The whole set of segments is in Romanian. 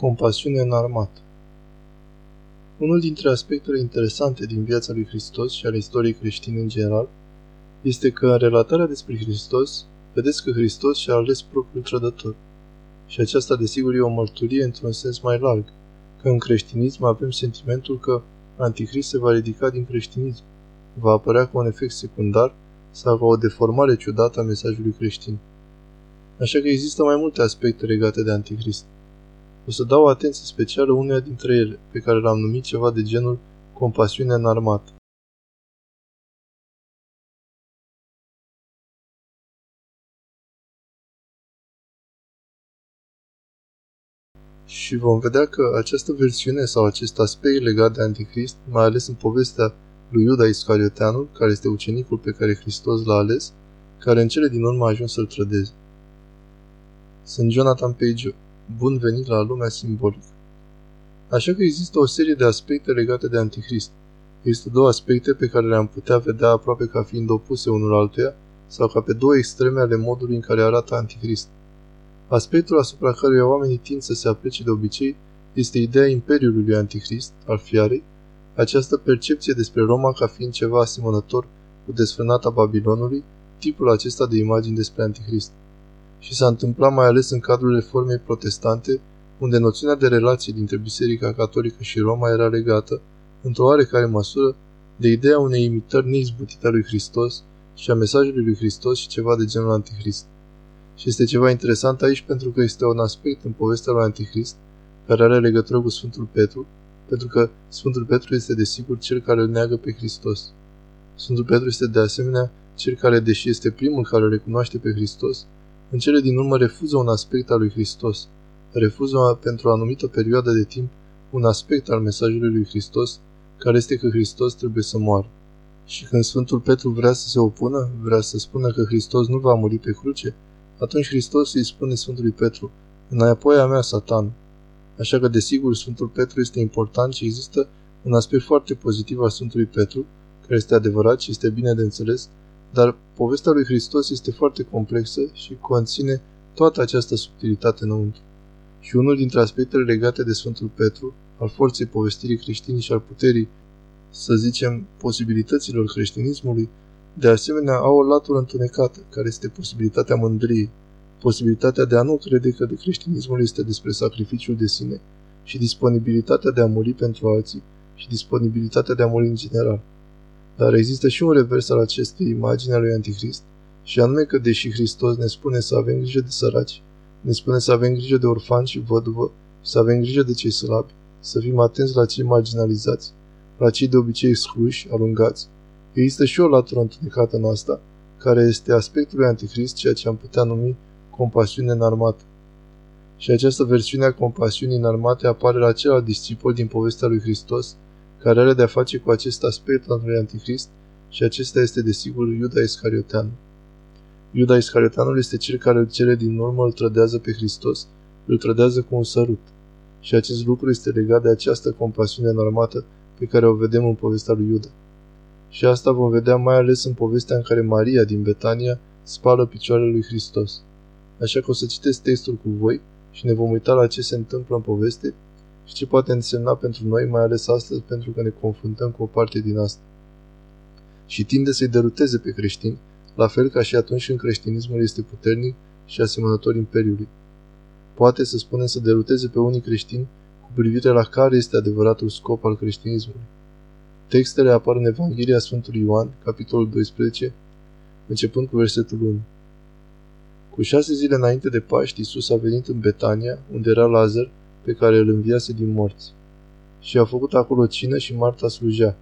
Compasiune în armată Unul dintre aspectele interesante din viața lui Hristos și ale istoriei creștine în general este că în relatarea despre Hristos vedeți că Hristos și-a ales propriul trădător. Și aceasta, desigur, e o mărturie într-un sens mai larg, că în creștinism avem sentimentul că Antichrist se va ridica din creștinism, va apărea ca un efect secundar sau ca o deformare ciudată a mesajului creștin. Așa că există mai multe aspecte legate de Antichrist. O să dau o atenție specială uneia dintre ele, pe care l-am numit ceva de genul compasiune în armată. Și vom vedea că această versiune sau acest aspect legat de Antichrist, mai ales în povestea lui Iuda Iscarioteanul, care este ucenicul pe care Hristos l-a ales, care în cele din urmă a ajuns să-l trădeze. Sunt Jonathan Page. Bun venit la lumea simbolică. Așa că există o serie de aspecte legate de Antichrist. Există două aspecte pe care le-am putea vedea aproape ca fiind opuse unul altuia sau ca pe două extreme ale modului în care arată Antichrist. Aspectul asupra căruia oamenii tind să se aplece de obicei este ideea Imperiului lui Antichrist, al fiarei, această percepție despre Roma ca fiind ceva asemănător cu desfrânata Babilonului, tipul acesta de imagini despre Antichrist și s-a întâmplat mai ales în cadrul reformei protestante, unde noțiunea de relație dintre Biserica Catolică și Roma era legată, într-o oarecare măsură, de ideea unei imitări neizbutite a lui Hristos și a mesajului lui Hristos și ceva de genul Antichrist. Și este ceva interesant aici pentru că este un aspect în povestea lui Antichrist care are legătură cu Sfântul Petru, pentru că Sfântul Petru este desigur cel care îl neagă pe Hristos. Sfântul Petru este de asemenea cel care, deși este primul care îl recunoaște pe Hristos, în cele din urmă refuză un aspect al lui Hristos, refuză pentru o anumită perioadă de timp un aspect al mesajului lui Hristos, care este că Hristos trebuie să moară. Și când Sfântul Petru vrea să se opună, vrea să spună că Hristos nu va muri pe cruce, atunci Hristos îi spune Sfântului Petru, înapoi a mea, Satan. Așa că, desigur, Sfântul Petru este important și există un aspect foarte pozitiv al Sfântului Petru, care este adevărat și este bine de înțeles, dar povestea lui Hristos este foarte complexă și conține toată această subtilitate înăuntru. Și unul dintre aspectele legate de Sfântul Petru, al forței povestirii creștine și al puterii, să zicem, posibilităților creștinismului, de asemenea au o latură întunecată, care este posibilitatea mândriei, posibilitatea de a nu crede că de creștinismul este despre sacrificiul de sine și disponibilitatea de a muri pentru alții și disponibilitatea de a muri în general. Dar există și un revers al acestei imagini a lui Antichrist, și anume că deși Hristos ne spune să avem grijă de săraci, ne spune să avem grijă de orfani și văduvă, și să avem grijă de cei slabi, să fim atenți la cei marginalizați, la cei de obicei excluși, alungați. Există și o latură întunecată în asta, care este aspectul lui Antichrist, ceea ce am putea numi compasiune înarmată. Și această versiune a compasiunii înarmate apare la celălalt discipol din povestea lui Hristos, care are de-a face cu acest aspect al lui Antichrist și acesta este desigur Iuda Iscariotean. Iuda Iscarioteanul este cel care în cele din urmă îl trădează pe Hristos, îl trădează cu un sărut. Și acest lucru este legat de această compasiune înarmată pe care o vedem în povestea lui Iuda. Și asta vom vedea mai ales în povestea în care Maria din Betania spală picioarele lui Hristos. Așa că o să citesc textul cu voi și ne vom uita la ce se întâmplă în poveste și ce poate însemna pentru noi, mai ales astăzi, pentru că ne confruntăm cu o parte din asta. Și tinde să-i deruteze pe creștini, la fel ca și atunci când creștinismul este puternic și asemănător Imperiului. Poate să spunem să deruteze pe unii creștini cu privire la care este adevăratul scop al creștinismului. Textele apar în Evanghelia Sfântului Ioan, capitolul 12, începând cu versetul 1. Cu șase zile înainte de Paști, Iisus a venit în Betania, unde era Lazar, pe care îl înviase din morți. Și a făcut acolo cină și Marta slujea,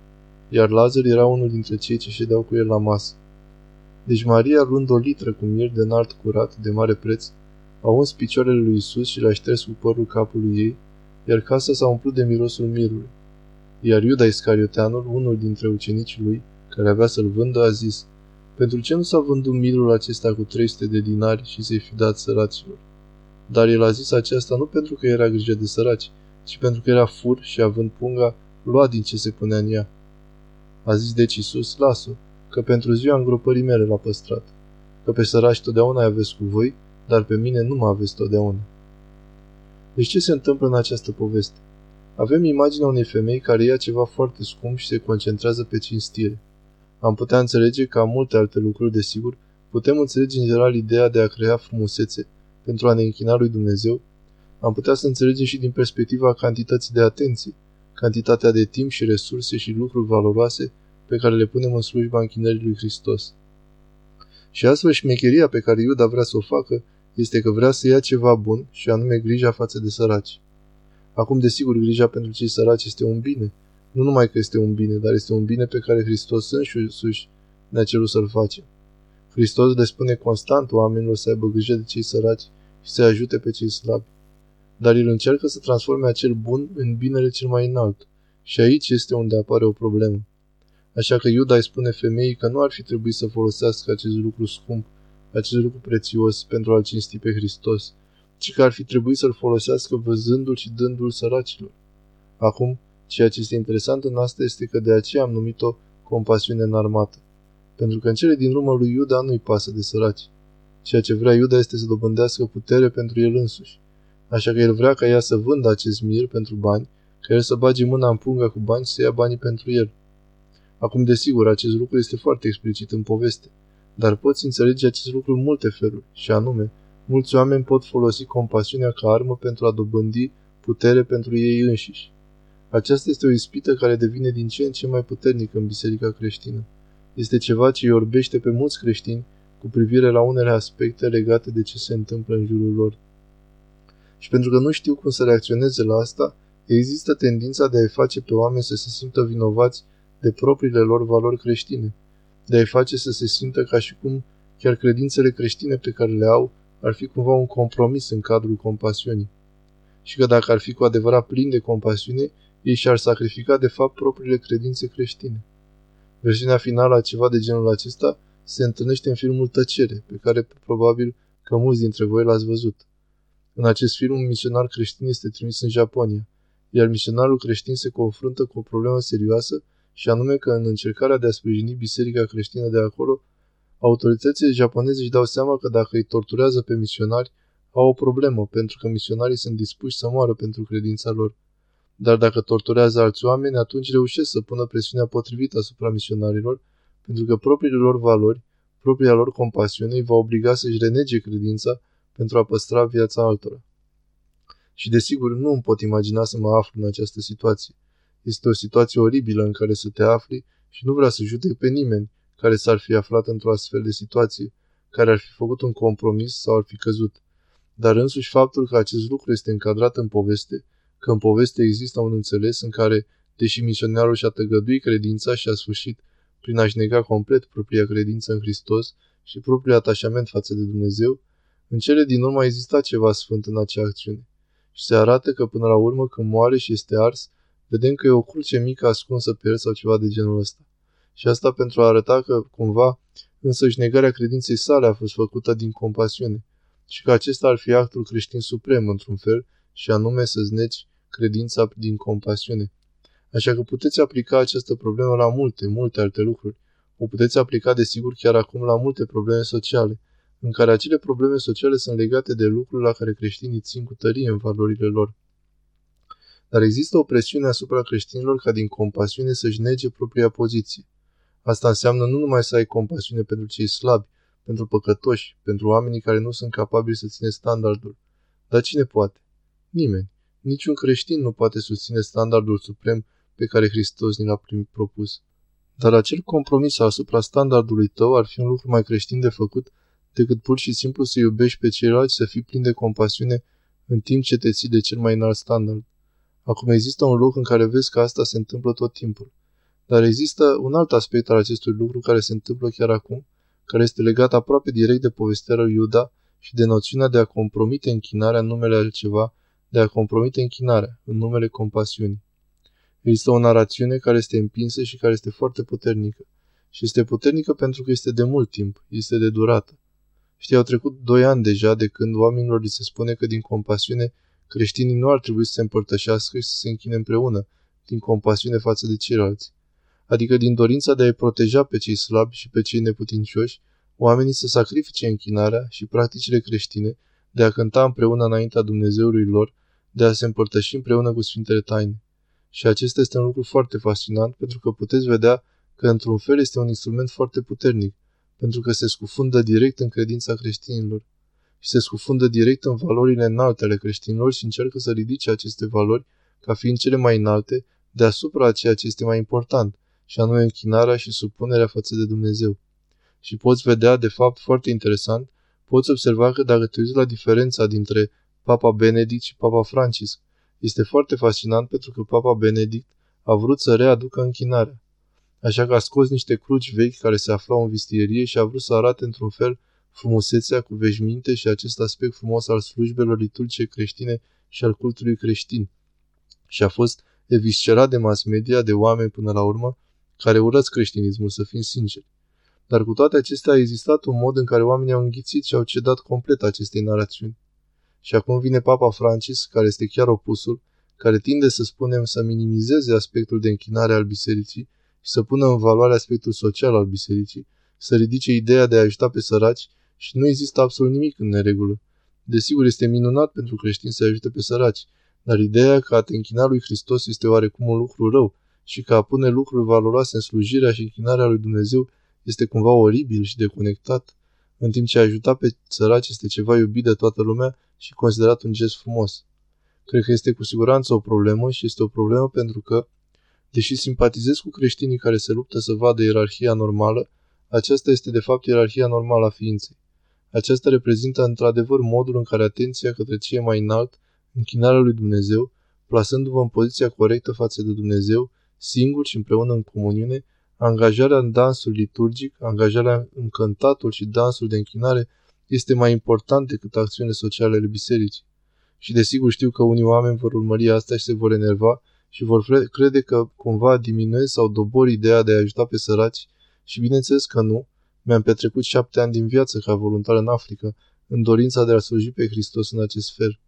iar Lazar era unul dintre cei ce ședeau cu el la masă. Deci Maria, luând o litră cu mir de înalt curat, de mare preț, a uns picioarele lui Isus și l-a șters cu părul capului ei, iar casa s-a umplut de mirosul mirului. Iar Iuda Iscarioteanul, unul dintre ucenicii lui, care avea să-l vândă, a zis, Pentru ce nu s-a vândut mirul acesta cu 300 de dinari și să-i fi dat săracilor? Dar el a zis aceasta nu pentru că era grijă de săraci, ci pentru că era fur și având punga, lua din ce se punea în ea. A zis deci Iisus, lasă că pentru ziua îngropării mele l-a păstrat, că pe săraci totdeauna aveți cu voi, dar pe mine nu mă aveți totdeauna. Deci ce se întâmplă în această poveste? Avem imaginea unei femei care ia ceva foarte scump și se concentrează pe cinstire. Am putea înțelege ca multe alte lucruri, desigur, putem înțelege în general ideea de a crea frumusețe pentru a ne închina lui Dumnezeu. Am putea să înțelegem și din perspectiva cantității de atenție, cantitatea de timp și resurse și lucruri valoroase pe care le punem în slujba închinării lui Hristos. Și astfel șmecheria pe care Iuda vrea să o facă este că vrea să ia ceva bun și anume grija față de săraci. Acum, desigur, grija pentru cei săraci este un bine. Nu numai că este un bine, dar este un bine pe care Hristos însuși ne-a cerut să-l facem. Hristos le spune constant oamenilor să aibă grijă de cei săraci și să ajute pe cei slabi. Dar el încearcă să transforme acel bun în binele cel mai înalt. Și aici este unde apare o problemă. Așa că Iuda îi spune femeii că nu ar fi trebuit să folosească acest lucru scump, acest lucru prețios pentru a-L cinsti pe Hristos, ci că ar fi trebuit să-L folosească văzându-L și dându-L săracilor. Acum, ceea ce este interesant în asta este că de aceea am numit-o compasiune înarmată. Pentru că în cele din urmă lui Iuda nu-i pasă de săraci. Ceea ce vrea Iuda este să dobândească putere pentru el însuși. Așa că el vrea ca ea să vândă acest mir pentru bani, ca el să bage mâna în punga cu bani și să ia banii pentru el. Acum, desigur, acest lucru este foarte explicit în poveste, dar poți înțelege acest lucru în multe feluri, și anume, mulți oameni pot folosi compasiunea ca armă pentru a dobândi putere pentru ei înșiși. Aceasta este o ispită care devine din ce în ce mai puternică în biserica creștină. Este ceva ce îi orbește pe mulți creștini cu privire la unele aspecte legate de ce se întâmplă în jurul lor. Și pentru că nu știu cum să reacționeze la asta, există tendința de a-i face pe oameni să se simtă vinovați de propriile lor valori creștine, de a-i face să se simtă ca și cum chiar credințele creștine pe care le au ar fi cumva un compromis în cadrul compasiunii. Și că dacă ar fi cu adevărat plini de compasiune, ei și-ar sacrifica de fapt propriile credințe creștine. Versiunea finală a ceva de genul acesta se întâlnește în filmul Tăcere, pe care probabil că mulți dintre voi l-ați văzut. În acest film, un misionar creștin este trimis în Japonia, iar misionarul creștin se confruntă cu o problemă serioasă și anume că în încercarea de a sprijini biserica creștină de acolo, autoritățile japoneze își dau seama că dacă îi torturează pe misionari, au o problemă, pentru că misionarii sunt dispuși să moară pentru credința lor. Dar dacă torturează alți oameni, atunci reușesc să pună presiunea potrivită asupra misionarilor, pentru că propriile lor valori, propria lor compasiune îi va obliga să-și renege credința pentru a păstra viața altora. Și desigur nu îmi pot imagina să mă aflu în această situație. Este o situație oribilă în care să te afli și nu vreau să judec pe nimeni care s-ar fi aflat într-o astfel de situație, care ar fi făcut un compromis sau ar fi căzut. Dar însuși faptul că acest lucru este încadrat în poveste, că în poveste există un înțeles în care, deși misionarul și-a tăgăduit credința și a sfârșit prin a-și nega complet propria credință în Hristos și propriul atașament față de Dumnezeu, în cele din urmă a existat ceva sfânt în acea acțiune. Și se arată că până la urmă, când moare și este ars, vedem că e o cruce mică ascunsă pe el sau ceva de genul ăsta. Și asta pentru a arăta că, cumva, însăși negarea credinței sale a fost făcută din compasiune și că acesta ar fi actul creștin suprem, într-un fel, și anume să-ți negi credința din compasiune. Așa că puteți aplica această problemă la multe, multe alte lucruri. O puteți aplica, desigur, chiar acum la multe probleme sociale, în care acele probleme sociale sunt legate de lucruri la care creștinii țin cu tărie în valorile lor. Dar există o presiune asupra creștinilor ca din compasiune să-și nege propria poziție. Asta înseamnă nu numai să ai compasiune pentru cei slabi, pentru păcătoși, pentru oamenii care nu sunt capabili să ține standardul. Dar cine poate? Nimeni. Niciun creștin nu poate susține standardul suprem pe care Hristos ni l-a propus. Dar acel compromis asupra standardului tău ar fi un lucru mai creștin de făcut decât pur și simplu să iubești pe ceilalți, să fii plin de compasiune în timp ce te ții de cel mai înalt standard. Acum există un loc în care vezi că asta se întâmplă tot timpul. Dar există un alt aspect al acestui lucru care se întâmplă chiar acum, care este legat aproape direct de povestirea lui Iuda și de noțiunea de a compromite închinarea în numele altceva, de a compromite închinarea în numele compasiunii. Există o narațiune care este împinsă și care este foarte puternică. Și este puternică pentru că este de mult timp, este de durată. Știi, au trecut doi ani deja de când oamenilor li se spune că din compasiune creștinii nu ar trebui să se împărtășească și să se închine împreună, din compasiune față de ceilalți. Adică din dorința de a-i proteja pe cei slabi și pe cei neputincioși, oamenii să sacrifice închinarea și practicile creștine de a cânta împreună înaintea Dumnezeului lor, de a se împărtăși împreună cu Sfintele Taine. Și acesta este un lucru foarte fascinant pentru că puteți vedea că într-un fel este un instrument foarte puternic, pentru că se scufundă direct în credința creștinilor și se scufundă direct în valorile înalte ale creștinilor și încearcă să ridice aceste valori ca fiind cele mai înalte deasupra a ceea ce este mai important, și anume închinarea și supunerea față de Dumnezeu. Și poți vedea, de fapt, foarte interesant, poți observa că dacă te uiți la diferența dintre Papa Benedict și Papa Francisc, este foarte fascinant pentru că Papa Benedict a vrut să readucă închinarea. Așa că a scos niște cruci vechi care se aflau în vistierie și a vrut să arate într-un fel frumusețea cu veșminte și acest aspect frumos al slujbelor liturgice creștine și al cultului creștin. Și a fost eviscerat de mass media, de oameni până la urmă, care urăți creștinismul, să fim sinceri. Dar cu toate acestea a existat un mod în care oamenii au înghițit și au cedat complet acestei narațiuni. Și acum vine Papa Francis, care este chiar opusul, care tinde să spunem să minimizeze aspectul de închinare al bisericii și să pună în valoare aspectul social al bisericii, să ridice ideea de a ajuta pe săraci și nu există absolut nimic în neregulă. Desigur, este minunat pentru creștini să ajute pe săraci, dar ideea că a te închina lui Hristos este oarecum un lucru rău și că a pune lucruri valoroase în slujirea și închinarea lui Dumnezeu este cumva oribil și deconectat, în timp ce a ajuta pe săraci este ceva iubit de toată lumea și considerat un gest frumos. Cred că este cu siguranță o problemă și este o problemă pentru că, deși simpatizez cu creștinii care se luptă să vadă ierarhia normală, aceasta este de fapt ierarhia normală a ființei. Aceasta reprezintă într-adevăr modul în care atenția către ce e mai înalt, închinarea lui Dumnezeu, plasându-vă în poziția corectă față de Dumnezeu, singur și împreună în comuniune, angajarea în dansul liturgic, angajarea în cântatul și dansul de închinare este mai important decât acțiunile sociale ale bisericii. Și desigur știu că unii oameni vor urmări asta și se vor enerva și vor crede că cumva diminuez sau dobor ideea de a ajuta pe săraci și bineînțeles că nu. Mi-am petrecut șapte ani din viață ca voluntar în Africa, în dorința de a sluji pe Hristos în acest fel.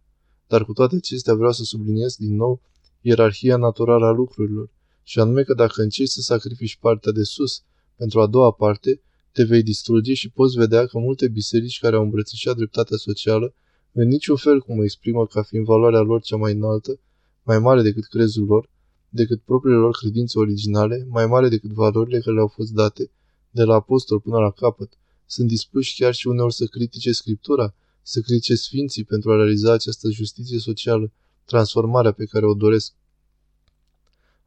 Dar cu toate acestea vreau să subliniez din nou ierarhia naturală a lucrurilor, și anume că dacă încerci să sacrifici partea de sus pentru a doua parte, te vei distruge și poți vedea că multe biserici care au îmbrățișat dreptatea socială, în niciun fel cum exprimă ca fiind valoarea lor cea mai înaltă, mai mare decât crezul lor, decât propriile lor credințe originale, mai mare decât valorile care le-au fost date, de la apostol până la capăt, sunt dispuși chiar și uneori să critique Scriptura, să critique Sfinții pentru a realiza această justiție socială, transformarea pe care o doresc.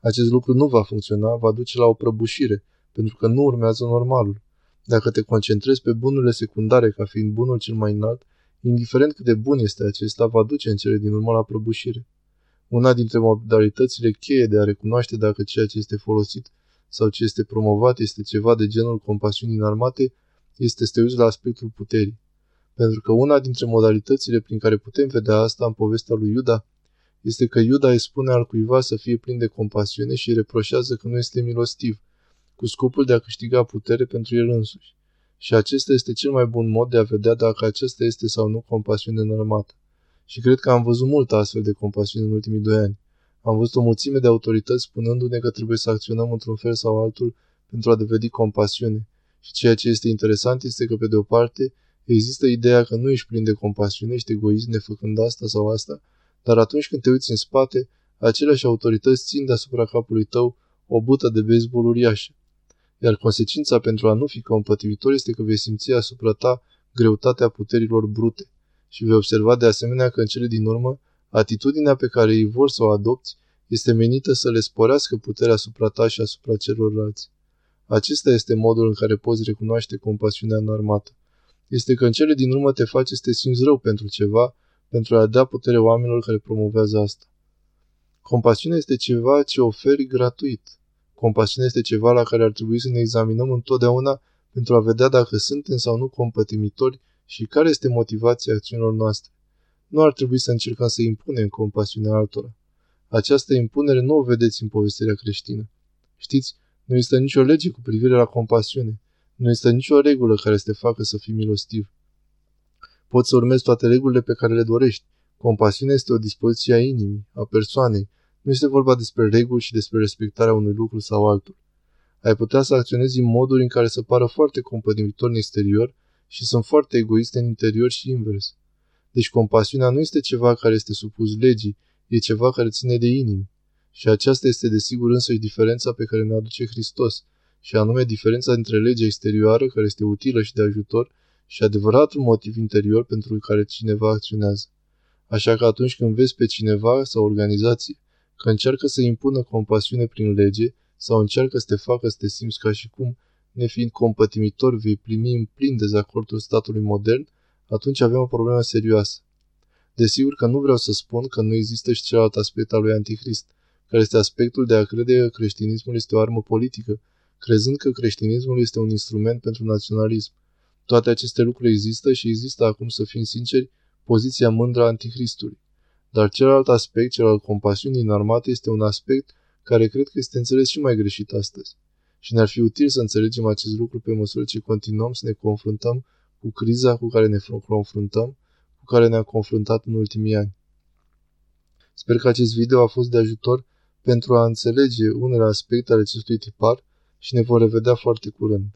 Acest lucru nu va funcționa, va duce la o prăbușire, pentru că nu urmează normalul. Dacă te concentrezi pe bunurile secundare ca fiind bunul cel mai înalt, indiferent cât de bun este acesta, va duce în cele din urmă la prăbușire. Una dintre modalitățile cheie de a recunoaște dacă ceea ce este folosit sau ce este promovat este ceva de genul compasiunii înarmate, este să te uiți la aspectul puterii. Pentru că una dintre modalitățile prin care putem vedea asta în povestea lui Iuda este că Iuda îi spune al cuiva să fie plin de compasiune și îi reproșează că nu este milostiv, cu scopul de a câștiga putere pentru el însuși. Și acesta este cel mai bun mod de a vedea dacă acesta este sau nu compasiune înarmată. Și cred că am văzut multă astfel de compasiune în ultimii doi ani. Am văzut o mulțime de autorități spunându-ne că trebuie să acționăm într-un fel sau altul pentru a devedi compasiune. Și ceea ce este interesant este că, pe de o parte, există ideea că nu ești plin de compasiune, ești egoist nefăcând asta sau asta, dar atunci când te uiți în spate, aceleași autorități țin deasupra capului tău o bută de baseball uriașă. Iar consecința pentru a nu fi compătivitor este că vei simți asupra ta greutatea puterilor brute și vei observa de asemenea că în cele din urmă, atitudinea pe care îi vor să o adopți este menită să le sporească puterea asupra ta și asupra celorlalți. Acesta este modul în care poți recunoaște compasiunea înarmată. Este că în cele din urmă te face să te simți rău pentru ceva, pentru a da putere oamenilor care promovează asta. Compasiunea este ceva ce oferi gratuit. Compasiunea este ceva la care ar trebui să ne examinăm întotdeauna pentru a vedea dacă suntem sau nu compătimitori și care este motivația acțiunilor noastre. Nu ar trebui să încercăm să impunem compasiunea altora. Această impunere nu o vedeți în povestirea creștină. Știți, nu există nicio lege cu privire la compasiune. Nu există nicio regulă care să te facă să fii milostiv. Poți să urmezi toate regulile pe care le dorești. Compasiunea este o dispoziție a inimii, a persoanei. Nu este vorba despre reguli și despre respectarea unui lucru sau altul. Ai putea să acționezi în moduri în care să pară foarte compătimitor în exterior și sunt foarte egoiste în interior și invers. Deci compasiunea nu este ceva care este supus legii, e ceva care ține de inimi. Și aceasta este desigur însăși diferența pe care ne aduce Hristos, și anume diferența dintre legea exterioară, care este utilă și de ajutor, și adevăratul motiv interior pentru care cineva acționează. Așa că atunci când vezi pe cineva sau organizație că încearcă să impună compasiune prin lege sau încearcă să te facă să te simți ca și cum, nefiind compătimitor, vei primi în plin dezacordul statului modern, atunci avem o problemă serioasă. Desigur că nu vreau să spun că nu există și celălalt aspect al lui Antichrist, care este aspectul de a crede că creștinismul este o armă politică, crezând că creștinismul este un instrument pentru naționalism. Toate aceste lucruri există și există acum, să fim sinceri, poziția mândră a Antichristului. Dar celălalt aspect, cel al compasiunii în armată, este un aspect care cred că este înțeles și mai greșit astăzi. Și ne-ar fi util să înțelegem acest lucru pe măsură ce continuăm să ne confruntăm cu criza cu care ne confruntăm, cu care ne-am confruntat în ultimii ani. Sper că acest video a fost de ajutor pentru a înțelege unele aspecte ale acestui tipar și ne vom revedea foarte curând.